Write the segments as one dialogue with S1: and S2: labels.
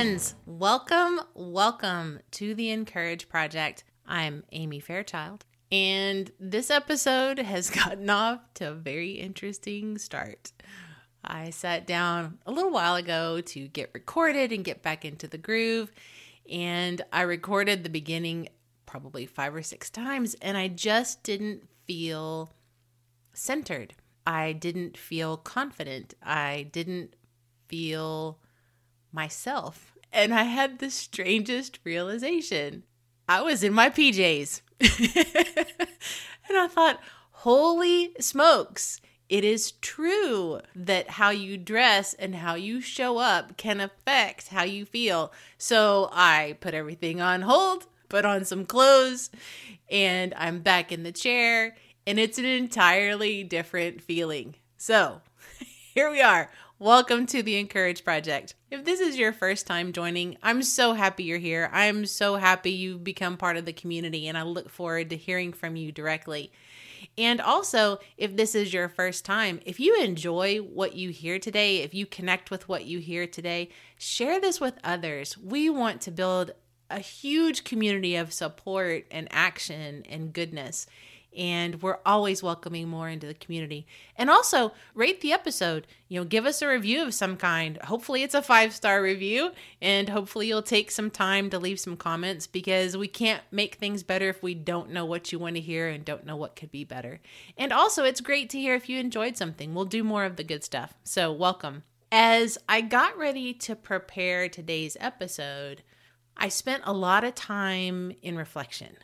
S1: friends. Welcome, welcome to the Encourage Project. I'm Amy Fairchild, and this episode has gotten off to a very interesting start. I sat down a little while ago to get recorded and get back into the groove, and I recorded the beginning probably five or six times, and I just didn't feel centered. I didn't feel confident. I didn't feel myself. And I had the strangest realization. I was in my PJs. and I thought, holy smokes, it is true that how you dress and how you show up can affect how you feel. So I put everything on hold, put on some clothes, and I'm back in the chair, and it's an entirely different feeling. So here we are. Welcome to the Encourage Project. If this is your first time joining, I'm so happy you're here. I'm so happy you've become part of the community, and I look forward to hearing from you directly. And also, if this is your first time, if you enjoy what you hear today, if you connect with what you hear today, share this with others. We want to build a huge community of support and action and goodness and we're always welcoming more into the community. And also, rate the episode. You know, give us a review of some kind. Hopefully, it's a five star review, and hopefully, you'll take some time to leave some comments because we can't make things better if we don't know what you want to hear and don't know what could be better. And also, it's great to hear if you enjoyed something. We'll do more of the good stuff. So, welcome. As I got ready to prepare today's episode, I spent a lot of time in reflection.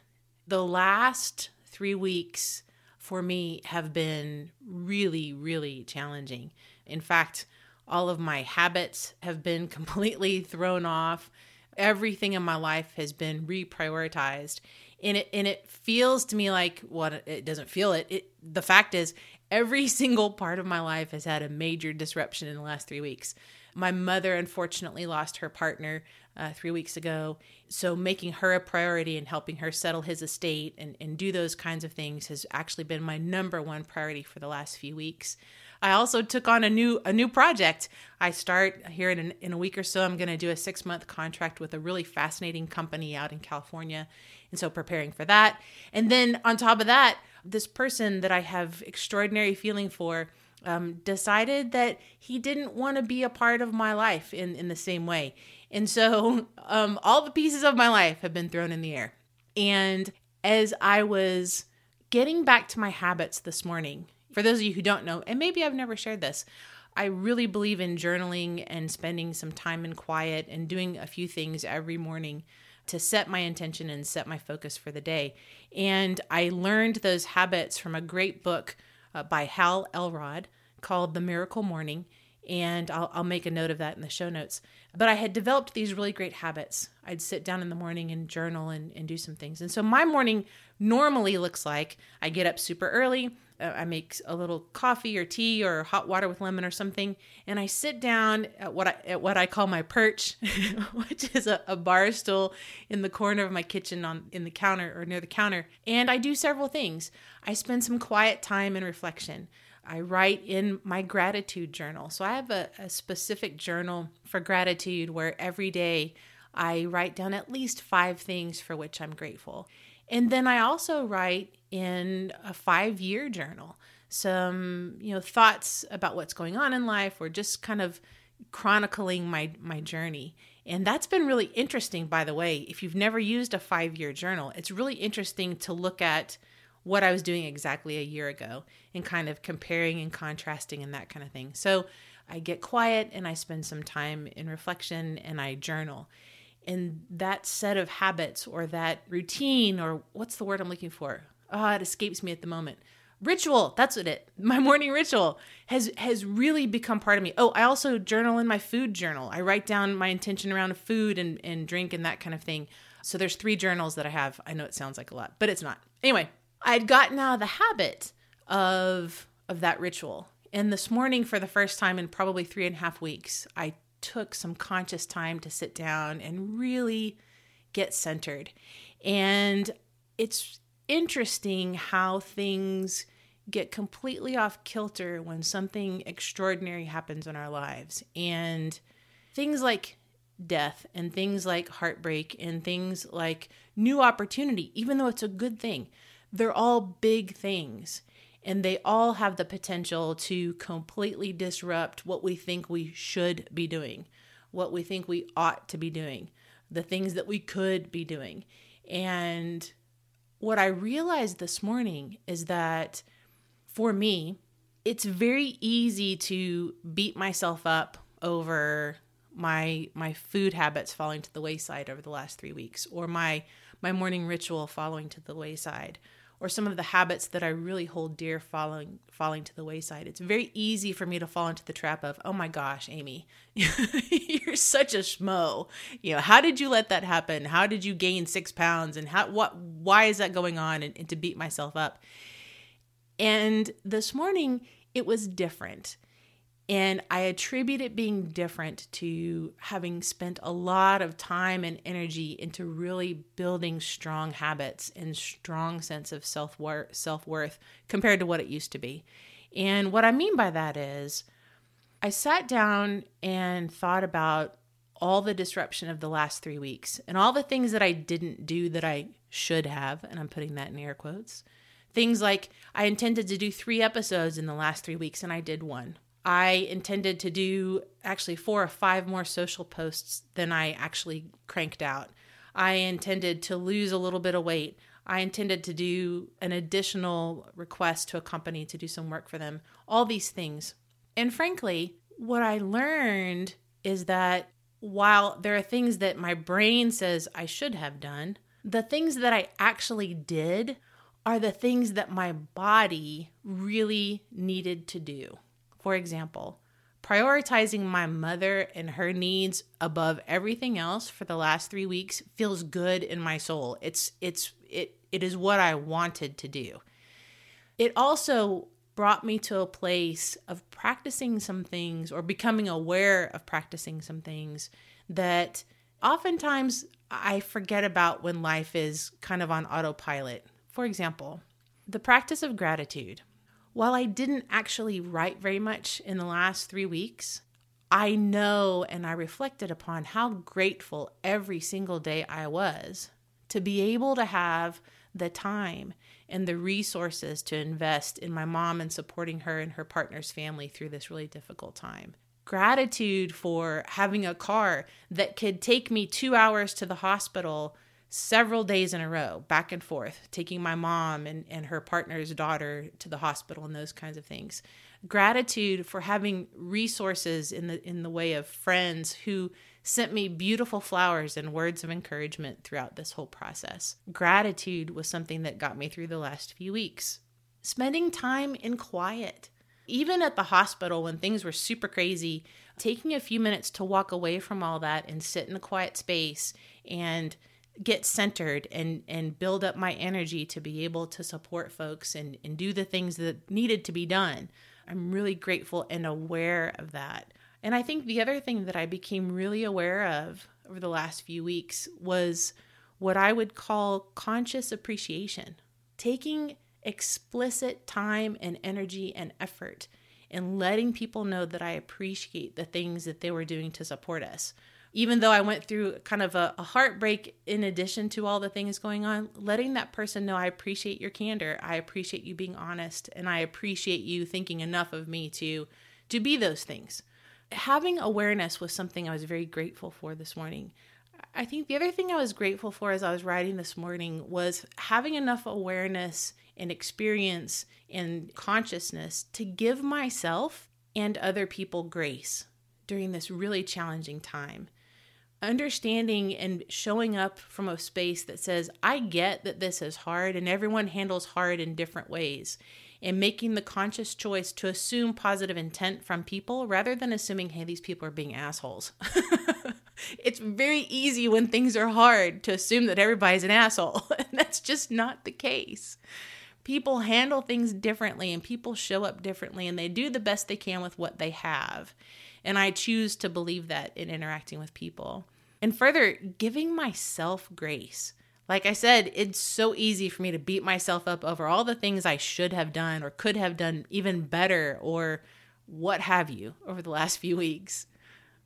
S1: The last three weeks for me have been really, really challenging. In fact, all of my habits have been completely thrown off. Everything in my life has been reprioritized. And it and it feels to me like what it doesn't feel it. it. The fact is every single part of my life has had a major disruption in the last 3 weeks. My mother unfortunately lost her partner uh, three weeks ago. So, making her a priority and helping her settle his estate and, and do those kinds of things has actually been my number one priority for the last few weeks. I also took on a new a new project. I start here in, an, in a week or so. I'm going to do a six month contract with a really fascinating company out in California, and so preparing for that. And then on top of that, this person that I have extraordinary feeling for um, decided that he didn't want to be a part of my life in, in the same way. And so um, all the pieces of my life have been thrown in the air. And as I was getting back to my habits this morning, for those of you who don't know, and maybe I've never shared this, I really believe in journaling and spending some time in quiet and doing a few things every morning to set my intention and set my focus for the day. And I learned those habits from a great book uh, by Hal Elrod called The Miracle Morning. And I'll, I'll make a note of that in the show notes. But I had developed these really great habits. I'd sit down in the morning and journal and, and do some things. And so my morning normally looks like I get up super early. Uh, I make a little coffee or tea or hot water with lemon or something, and I sit down at what I at what I call my perch, which is a, a bar stool in the corner of my kitchen on in the counter or near the counter, and I do several things. I spend some quiet time in reflection. I write in my gratitude journal. So I have a, a, specific journal for gratitude where every day I write down at least five things for which I'm grateful. And then I also write in a five year journal some, you know, thoughts about what's going on in life or just kind of chronicling my my journey. And that's been really interesting by the way. If you've never used a 5-year journal, it's really interesting to look at what I was doing exactly a year ago and kind of comparing and contrasting and that kind of thing. So I get quiet and I spend some time in reflection and I journal. And that set of habits or that routine or what's the word I'm looking for? Ah, oh, it escapes me at the moment. Ritual, that's what it. My morning ritual has has really become part of me. Oh, I also journal in my food journal. I write down my intention around food and, and drink and that kind of thing. So there's three journals that I have. I know it sounds like a lot, but it's not. Anyway, I'd gotten out of the habit of of that ritual. And this morning, for the first time in probably three and a half weeks, I took some conscious time to sit down and really get centered. And it's interesting how things get completely off kilter when something extraordinary happens in our lives. And things like death and things like heartbreak and things like new opportunity, even though it's a good thing, they're all big things. And they all have the potential to completely disrupt what we think we should be doing, what we think we ought to be doing, the things that we could be doing. And what I realized this morning is that for me, it's very easy to beat myself up over my my food habits falling to the wayside over the last 3 weeks or my my morning ritual falling to the wayside or some of the habits that I really hold dear falling falling to the wayside. It's very easy for me to fall into the trap of, "Oh my gosh, Amy, you're such a schmo. You know, how did you let that happen? How did you gain 6 pounds and how what why is that going on?" and, and to beat myself up. And this morning it was different. And I attribute it being different to having spent a lot of time and energy into really building strong habits and strong sense of self-worth, self-worth compared to what it used to be. And what I mean by that is I sat down and thought about all the disruption of the last 3 weeks and all the things that I didn't do that I should have, and I'm putting that in air quotes. Things like I intended to do 3 episodes in the last 3 weeks and I did one I intended to do actually four or five more social posts than I actually cranked out. I intended to lose a little bit of weight. I intended to do an additional request to a company to do some work for them. All these things. And frankly, what I learned is that while there are things that my brain says I should have done, the things that I actually did are the things that my body really needed to do. For example, prioritizing my mother and her needs above everything else for the last 3 weeks feels good in my soul. It's it's it it is what I wanted to do. It also brought me to a place of practicing some things or becoming aware of practicing some things that oftentimes I forget about when life is kind of on autopilot. For example, the practice of gratitude. While I didn't actually write very much in the last three weeks, I know and I reflected upon how grateful every single day I was to be able to have the time and the resources to invest in my mom and supporting her and her partner's family through this really difficult time. Gratitude for having a car that could take me two hours to the hospital several days in a row, back and forth, taking my mom and, and her partner's daughter to the hospital and those kinds of things. Gratitude for having resources in the in the way of friends who sent me beautiful flowers and words of encouragement throughout this whole process. Gratitude was something that got me through the last few weeks. Spending time in quiet. Even at the hospital when things were super crazy, taking a few minutes to walk away from all that and sit in a quiet space and get centered and and build up my energy to be able to support folks and and do the things that needed to be done. I'm really grateful and aware of that. And i think the other thing that i became really aware of over the last few weeks was what i would call conscious appreciation taking explicit time and energy and effort and letting people know that i appreciate the things that they were doing to support us even though I went through kind of a, a, heartbreak in addition to all the things going on, letting that person know I appreciate your candor, I appreciate you being honest, and I appreciate you thinking enough of me to to be those things. Having awareness was something I was very grateful for this morning. I think the other thing I was grateful for as I was writing this morning was having enough awareness and experience and consciousness to give myself and other people grace during this really challenging time understanding and showing up from a space that says, I get that this is hard and everyone handles hard in different ways, and making the conscious choice to assume positive intent from people rather than assuming, hey, these people are being assholes. it's very easy when things are hard to assume that everybody's an asshole, and that's just not the case. People handle things differently and people show up differently and they do the best they can with what they have. And I choose to believe that in interacting with people. And further, giving myself grace. Like I said, it's so easy for me to beat myself up over all the things I should have done or could have done even better or what have you over the last few weeks.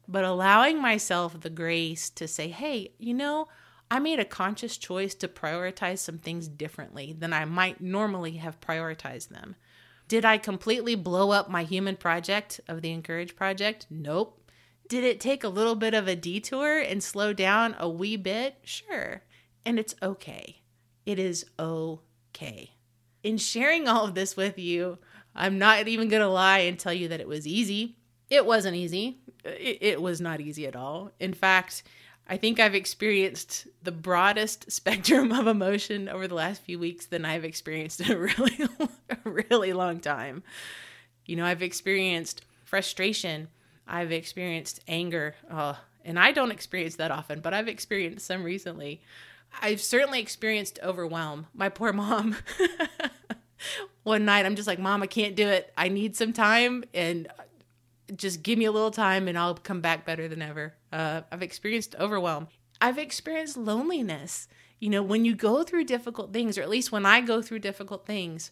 S1: but allowing myself the grace to say, hey, you know, I made a conscious choice to prioritize some things differently than I might normally have prioritized them. Did I completely blow up my human project of the Encourage Project? Nope. Did it take a little bit of a detour and slow down a wee bit? Sure. And it's okay. It is okay. In sharing all of this with you, I'm not even going to lie and tell you that it was easy. It wasn't easy. It, it, was not easy at all. In fact, I think I've experienced the broadest spectrum of emotion over the last few weeks than I've experienced in a really, a really long time. You know, I've experienced frustration, I've experienced anger, uh, and I don't experience that often, but I've experienced some recently. I've certainly experienced overwhelm. My poor mom. One night, I'm just like, Mom, I can't do it. I need some time, and just give me a little time and I'll come back better than ever. Uh, I've experienced overwhelm. I've experienced loneliness. You know, when you go through difficult things, or at least when I go through difficult things,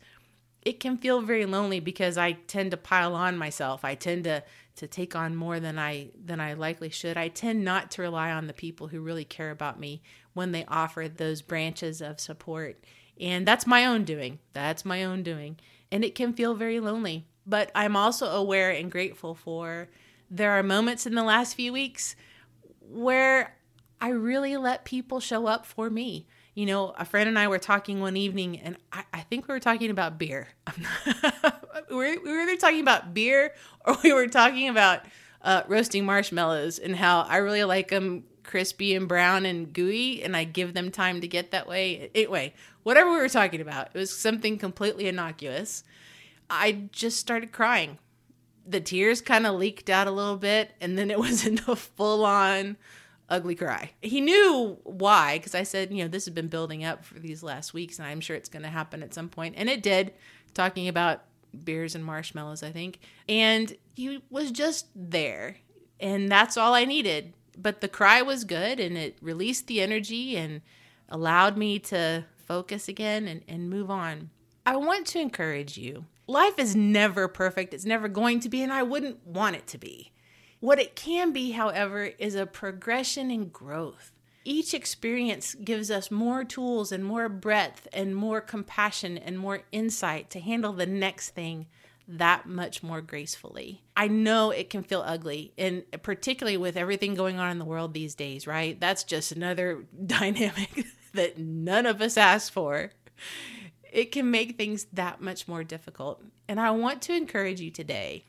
S1: it can feel very lonely because I tend to pile on myself. I tend to to take on more than I than I likely should. I tend not to rely on the people who really care about me when they offer those branches of support. And that's my own doing. That's my own doing. And it can feel very lonely. But I'm also aware and grateful for there are moments in the last few weeks where I really let people show up for me. You know, a friend and I were talking one evening, and I, I think we were talking about beer. we, were, either talking about beer or we were talking about uh, roasting marshmallows and how I really like them crispy and brown and gooey, and I give them time to get that way. Anyway, whatever we were talking about, it was something completely innocuous. I just started crying. The tears kind of leaked out a little bit, and then it was into a full on ugly cry. He knew why, because I said, you know, this has been building up for these last weeks, and I'm sure it's going to happen at some. And it did, talking about beers and marshmallows, I think. And he was just there. And that's all I needed. But the cry was good, and it released the energy and allowed me to focus again and, and move on. I want to encourage you life is never perfect. It's never going to be, and I wouldn't want it to be. What it can be, however, is a progression in growth. Each experience gives us more tools and more breadth and more compassion and more insight to handle the next thing that much more gracefully. I know it can feel ugly, and particularly with everything going on in the world these days, right? That's just another dynamic that none of us asked for it can make things that much more difficult. And I want to encourage you today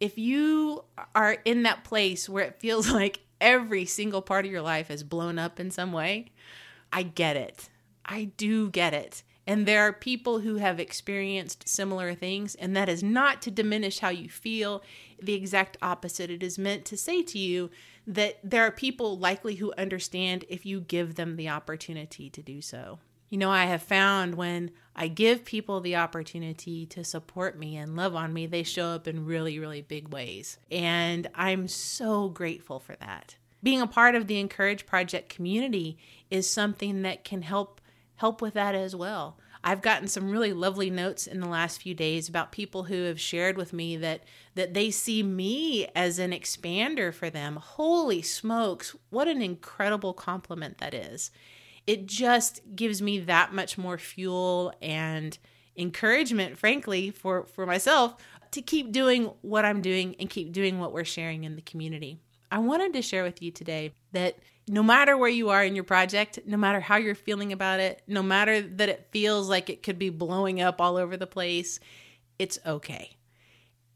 S1: if you are in that place where it feels like every single part of your life is blown up in some way, I get it. I do get it. And there are people who have experienced similar things, and that is not to diminish how you feel. The exact opposite. It is meant to say to you that there are people likely who understand if you give them the opportunity to do so. You know, I have found when I give people the opportunity to support me and love on me, they show up in really, really big ways. And I'm so grateful for that. Being a part of the Encourage Project community is something that can help help with that as well. I've gotten some really lovely notes in the last few days about people who have shared with me that that they see me as an expander for them. Holy smokes, what an incredible compliment that is it just gives me that much more fuel and encouragement frankly for for myself to keep doing what I'm doing and keep doing what we're sharing in the community. I wanted to share with you today that no matter where you are in your project, no matter how you're feeling about it, no matter that it feels like it could be blowing up all over the place, it's okay.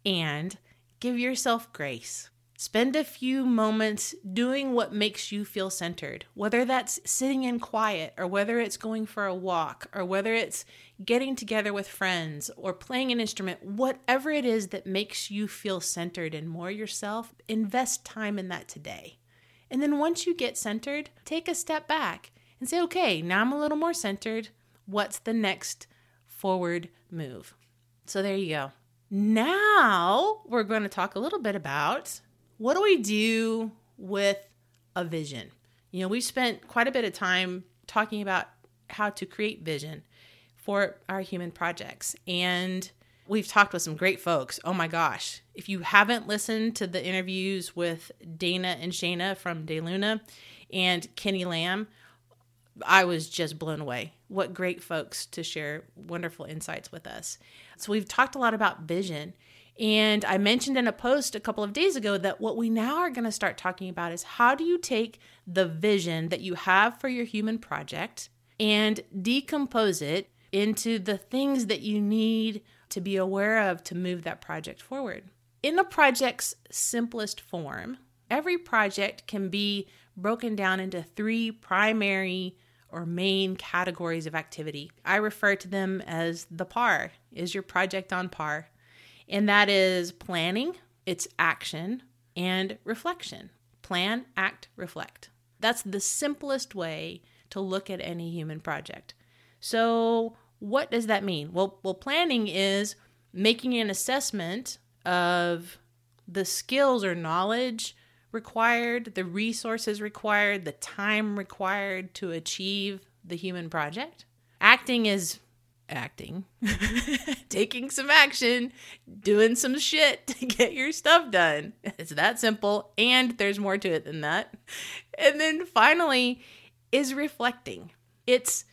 S1: And give yourself grace. Spend a few moments doing what makes you feel centered, whether that's sitting in quiet, or whether it's going for a walk, or whether it's getting together with friends, or playing an instrument, whatever it is that makes you feel centered and more yourself, invest time in that today. And then once you get centered, take a step back and say, okay, now I'm a little more centered. What's the next forward move? So there you go. Now we're going to talk a little bit about what do we do with a vision? You know, we've spent quite a bit of time talking about how to create vision for our human projects. And We've talked with some great folks. Oh my gosh. If you haven't listened to the interviews with Dana and Shayna from De Luna and Kenny Lamb, I was just blown away. What great folks to share wonderful insights with us. So, we've talked a lot about vision. And I mentioned in a post a couple of days ago that what we now are going to start talking about is how do you take the vision that you have for your human project and decompose it into the things that you need to be aware of to move that project forward. In a project's simplest form, every project can be broken down into three primary or main categories of activity. I refer to them as the PAR. Is your project on par? And that is planning, it's action, and reflection. Plan, act, reflect. That's the simplest way to look at any human project. So, what does that mean? Well, well, planning is making an assessment of the skills or knowledge required, the resources required, the time required to achieve the human project. Acting is acting, taking some action, doing some shit to get your stuff done. It's that simple, and there's more to it than that. And then finally is reflecting. It's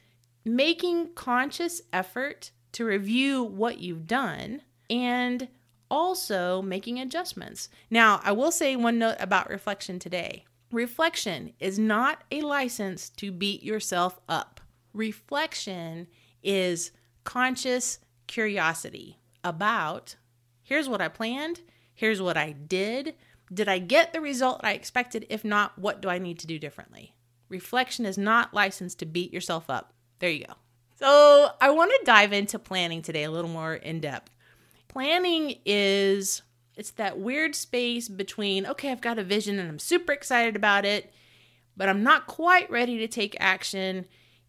S1: making conscious effort to review what you've done and also making adjustments. Now, I will say one note about reflection today. Reflection is not a license to beat yourself up. Reflection is conscious curiosity about here's what I planned, here's what I did. Did I get the result I expected? If not, what do I need to do differently? Reflection is not licensed to beat yourself up. There you go. So, I want to dive into planning today a little more in depth. Planning is it's that weird space between okay, I've got a vision and I'm super excited about it, but I'm not quite ready to take action.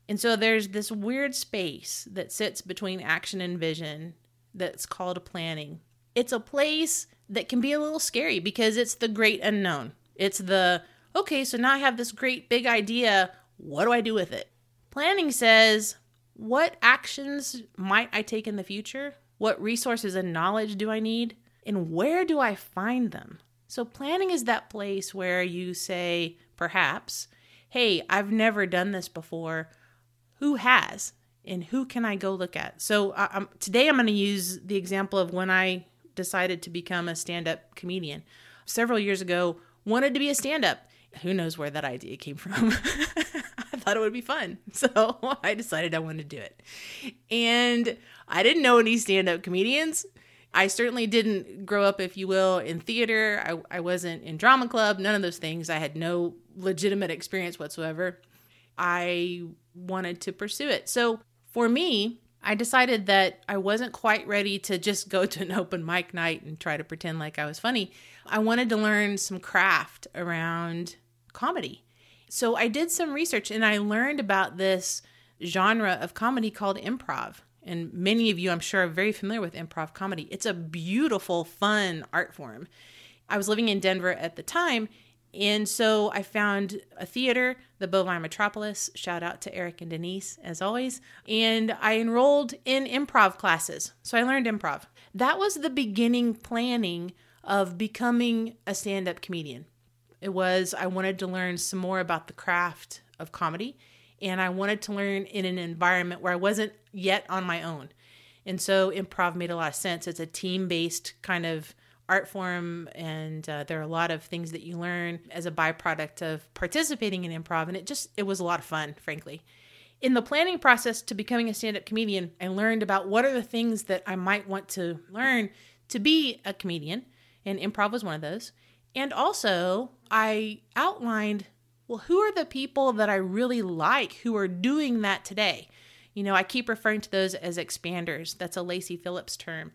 S1: And so there's this weird space that sits between action and vision that's called planning. It's a place that can be a little scary because it's the great unknown. It's the okay, so now I have this great big idea. What do I do with it? Planning says, what actions might I take in the future? What resources and knowledge do I need? And where do I find them? So, planning is that place where you say, perhaps, hey, I've never done this before. Who has? And who can I go look at? So, uh, today I'm going to use the example of when I decided to become a stand up comedian. Several years ago, wanted to be a stand up. Who knows where that idea came from? I thought it would be fun. So I decided I wanted to do it. And I didn't know any stand up comedians. I certainly didn't grow up, if you will, in theater. I, I wasn't in drama club, none of those things. I had no legitimate experience whatsoever. I wanted to pursue it. So for me, I decided that I wasn't quite ready to just go to an open mic night and try to pretend like I was funny. I wanted to learn some craft around comedy. So I did some research and I learned about this genre of comedy called improv. And many of you, I'm sure, are very familiar with improv comedy. It's a beautiful, fun art form. I was living in Denver at the time, and so I found a theater, the Bovine Metropolis. Shout out to Eric and Denise, as always. And I enrolled in improv classes. So I learned improv. That was the beginning planning of becoming a stand up comedian. It was I wanted to learn some more about the craft of comedy and I wanted to learn in an environment where I wasn't yet on my own. And so improv made a lot of sense. It's a team based kind of art form, and uh, there are a lot of things that you learn as a byproduct of participating in improv. And it just, it was a lot of fun, frankly. In the planning process to becoming a stand up comedian, I learned about what are the things that I might want to learn to be a comedian. And improv was one of those. And also, I outlined well, who are the people that I really like who are doing that today? You know, I keep referring to those as expanders. That's a Lacy Phillips term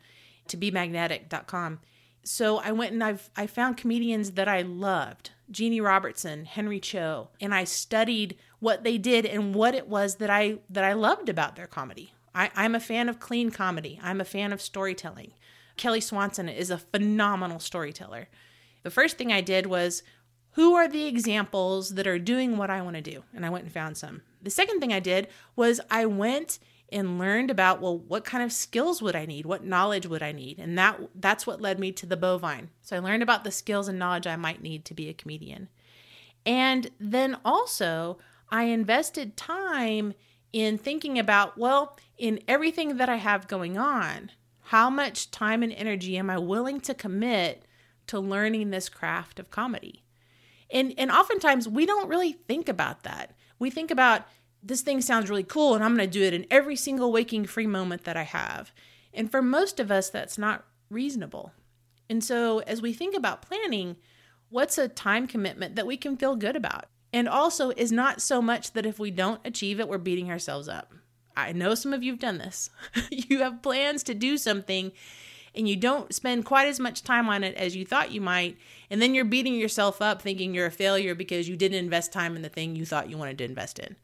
S1: to be magnetic.com. So I went and I've I found comedians that I loved, Jeanne Robertson, Henry Cho, and I studied what they did and what it was that I that I loved about their comedy. I, I'm a fan of clean comedy. I'm a fan of storytelling. Kelly Swanson is a phenomenal storyteller. The first thing I did was who are the examples that are doing what I want to do? And I went and found some. The second thing I did was I went and learned about well what kind of skills would I need? What knowledge would I need? And that that's what led me to the bovine. So I learned about the skills and knowledge I might need to be a comedian. And then also I invested time in thinking about well, in everything that I have going on, how much time and energy am I willing to commit to learning this craft of comedy? And and oftentimes we don't really think about that. We think about this thing sounds really cool and I'm going to do it in every single waking free moment that I have. And for most of us, that's not reasonable. And so, as we think about planning, what's a time commitment that we can feel good about? And also, is not so much that if we don't achieve it, we're beating ourselves up. I know some of you have done this. you have plans to do something and you don't spend quite as much time on it as you thought you might. And then you're beating yourself up thinking you're a failure because you didn't invest time in the thing you thought you wanted to invest in.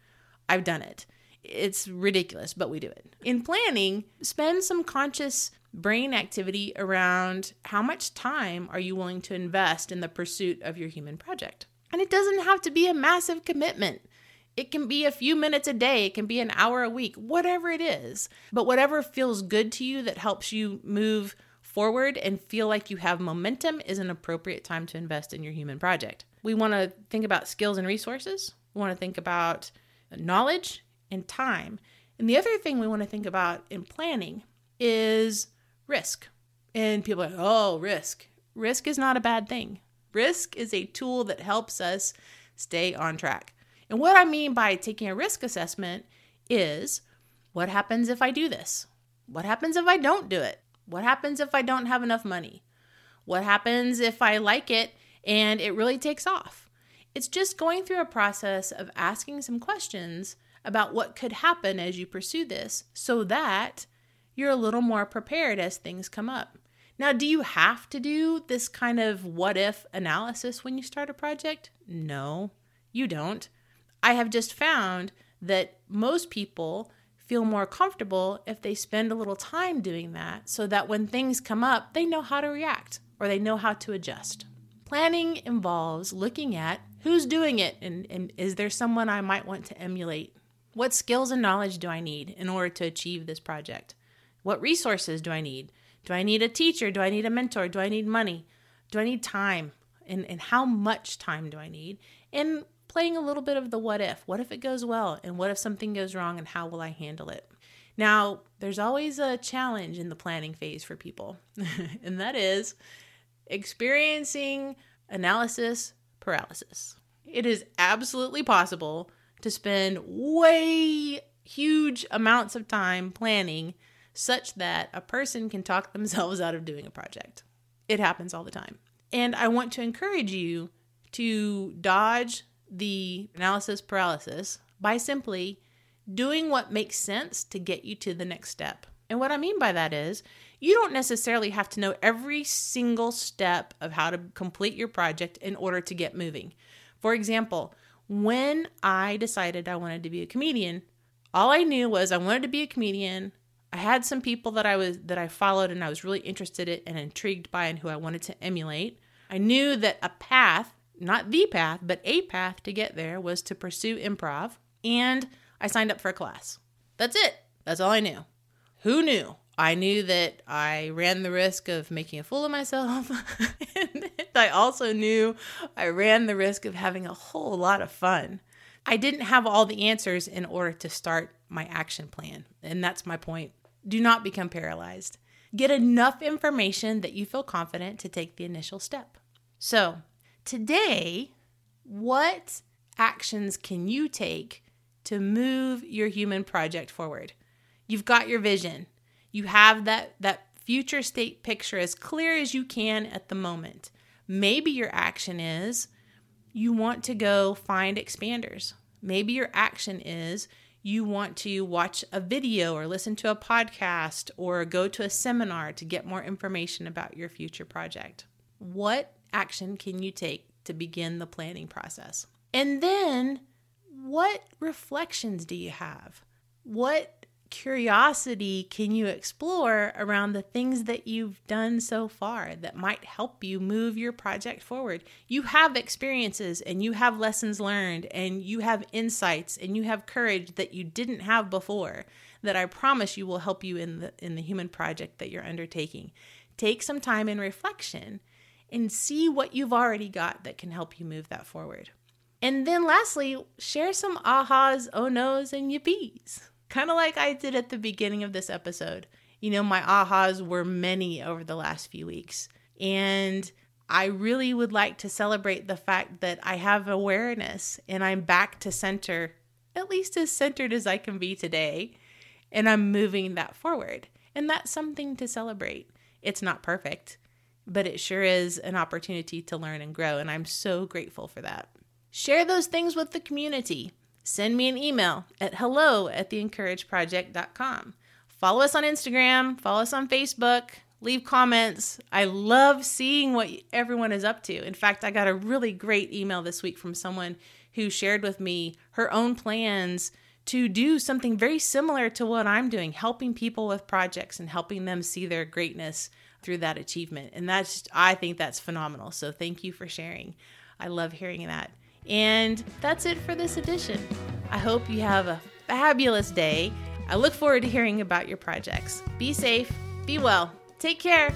S1: I've done it. It's ridiculous, but we do it. In planning, spend some conscious brain activity around how much time are you willing to invest in the pursuit of your human project. And it doesn't have to be a massive commitment. It can be a few minutes a day, it can be an hour a week, whatever it is. But whatever feels good to you that helps you move forward and feel like you have momentum is an appropriate time to invest in your human project. We want to think about skills and resources. We want to think about knowledge and time. And the other thing we want to think about in planning is risk. And people are like, oh, risk. Risk is not a bad thing. Risk is a tool that helps us stay on track. And what I mean by taking a risk assessment is what happens if I do this? What happens if I don't do it? What happens if I don't have enough money? What happens if I like it and it really takes off? It's just going through a process of asking some questions about what could happen as you pursue this so that you're a little more prepared as things come up. Now, do you have to do this kind of what if analysis when you start a project? No, you don't. I have just found that most people feel more comfortable if they spend a little time doing that so that when things come up, they know how to react or they know how to adjust. Planning involves looking at who's doing it and, and is there someone I might want to emulate? What skills and knowledge do I need in order to achieve this project? What resources do I need? Do I need a teacher? Do I need a mentor? Do I need money? Do I need time? And, and how much time do I need? And playing a little bit of the what if. What if it goes well? And what if something goes wrong? And how will I handle it? Now, there's always a challenge in the planning phase for people, and that is experiencing analysis paralysis. It is absolutely possible to spend way huge amounts of time planning such that a person can talk themselves out of doing a project. It happens all the time. And I want to encourage you to dodge the analysis paralysis by simply doing what makes sense to get you to the next step. And what I mean by that is you don't necessarily have to know every single step of how to complete your project in order to get moving. For example, when I decided I wanted to be a comedian, all I knew was I wanted to be a comedian. I had some people that I was that I followed and I was really interested in and intrigued by and who I wanted to emulate. I knew that a path, not the path, but a path to get there was to pursue improv and I signed up for a class. That's it. That's all I knew. Who knew? I knew that I ran the risk of making a fool of myself. and I also knew I ran the risk of having a whole lot of fun. I didn't have all the answers in order to start my action plan. And that's my point. Do not become paralyzed. Get enough information that you feel confident to take the initial step. So, today, what actions can you take to move your human project forward? You've got your vision you have that that future state picture as clear as you can at the moment. Maybe your action is you want to go find expanders. Maybe your action is you want to watch a video or listen to a podcast or go to a seminar to get more information about your future project. What action can you take to begin the planning process? And then, what reflections do you have? What curiosity can you explore around the things that you've done so far that might help you move your project forward? You have experiences and you have lessons learned and you have insights and you have courage that you didn't have before that I promise you will help you in the in the human project that you're undertaking. Take some time in reflection and see what you've already got that can help you move that forward. And then lastly, share some ahas, oh no's, and yippies. Kind of like I did at the beginning of this episode. You know, my ahas were many over the last few weeks. And I really would like to celebrate the fact that I have awareness and I'm back to center, at least as centered as I can be today. And I'm moving that forward. And that's something to celebrate. It's not perfect, but it sure is an opportunity to learn and grow. And I'm so grateful for that. Share those things with the community. Send me an email at hello at theencourageproject.com. Follow us on Instagram, follow us on Facebook, leave comments. I love seeing what everyone is up to. In fact, I got a really great email this week from someone who shared with me her own plans to do something very similar to what I'm doing, helping people with projects and helping them see their greatness through that achievement. And that's, I think that's phenomenal. So thank you for sharing. I love hearing that. And that's it for this edition. I hope you have a fabulous day. I look forward to hearing about your projects. Be safe, be well, Take care.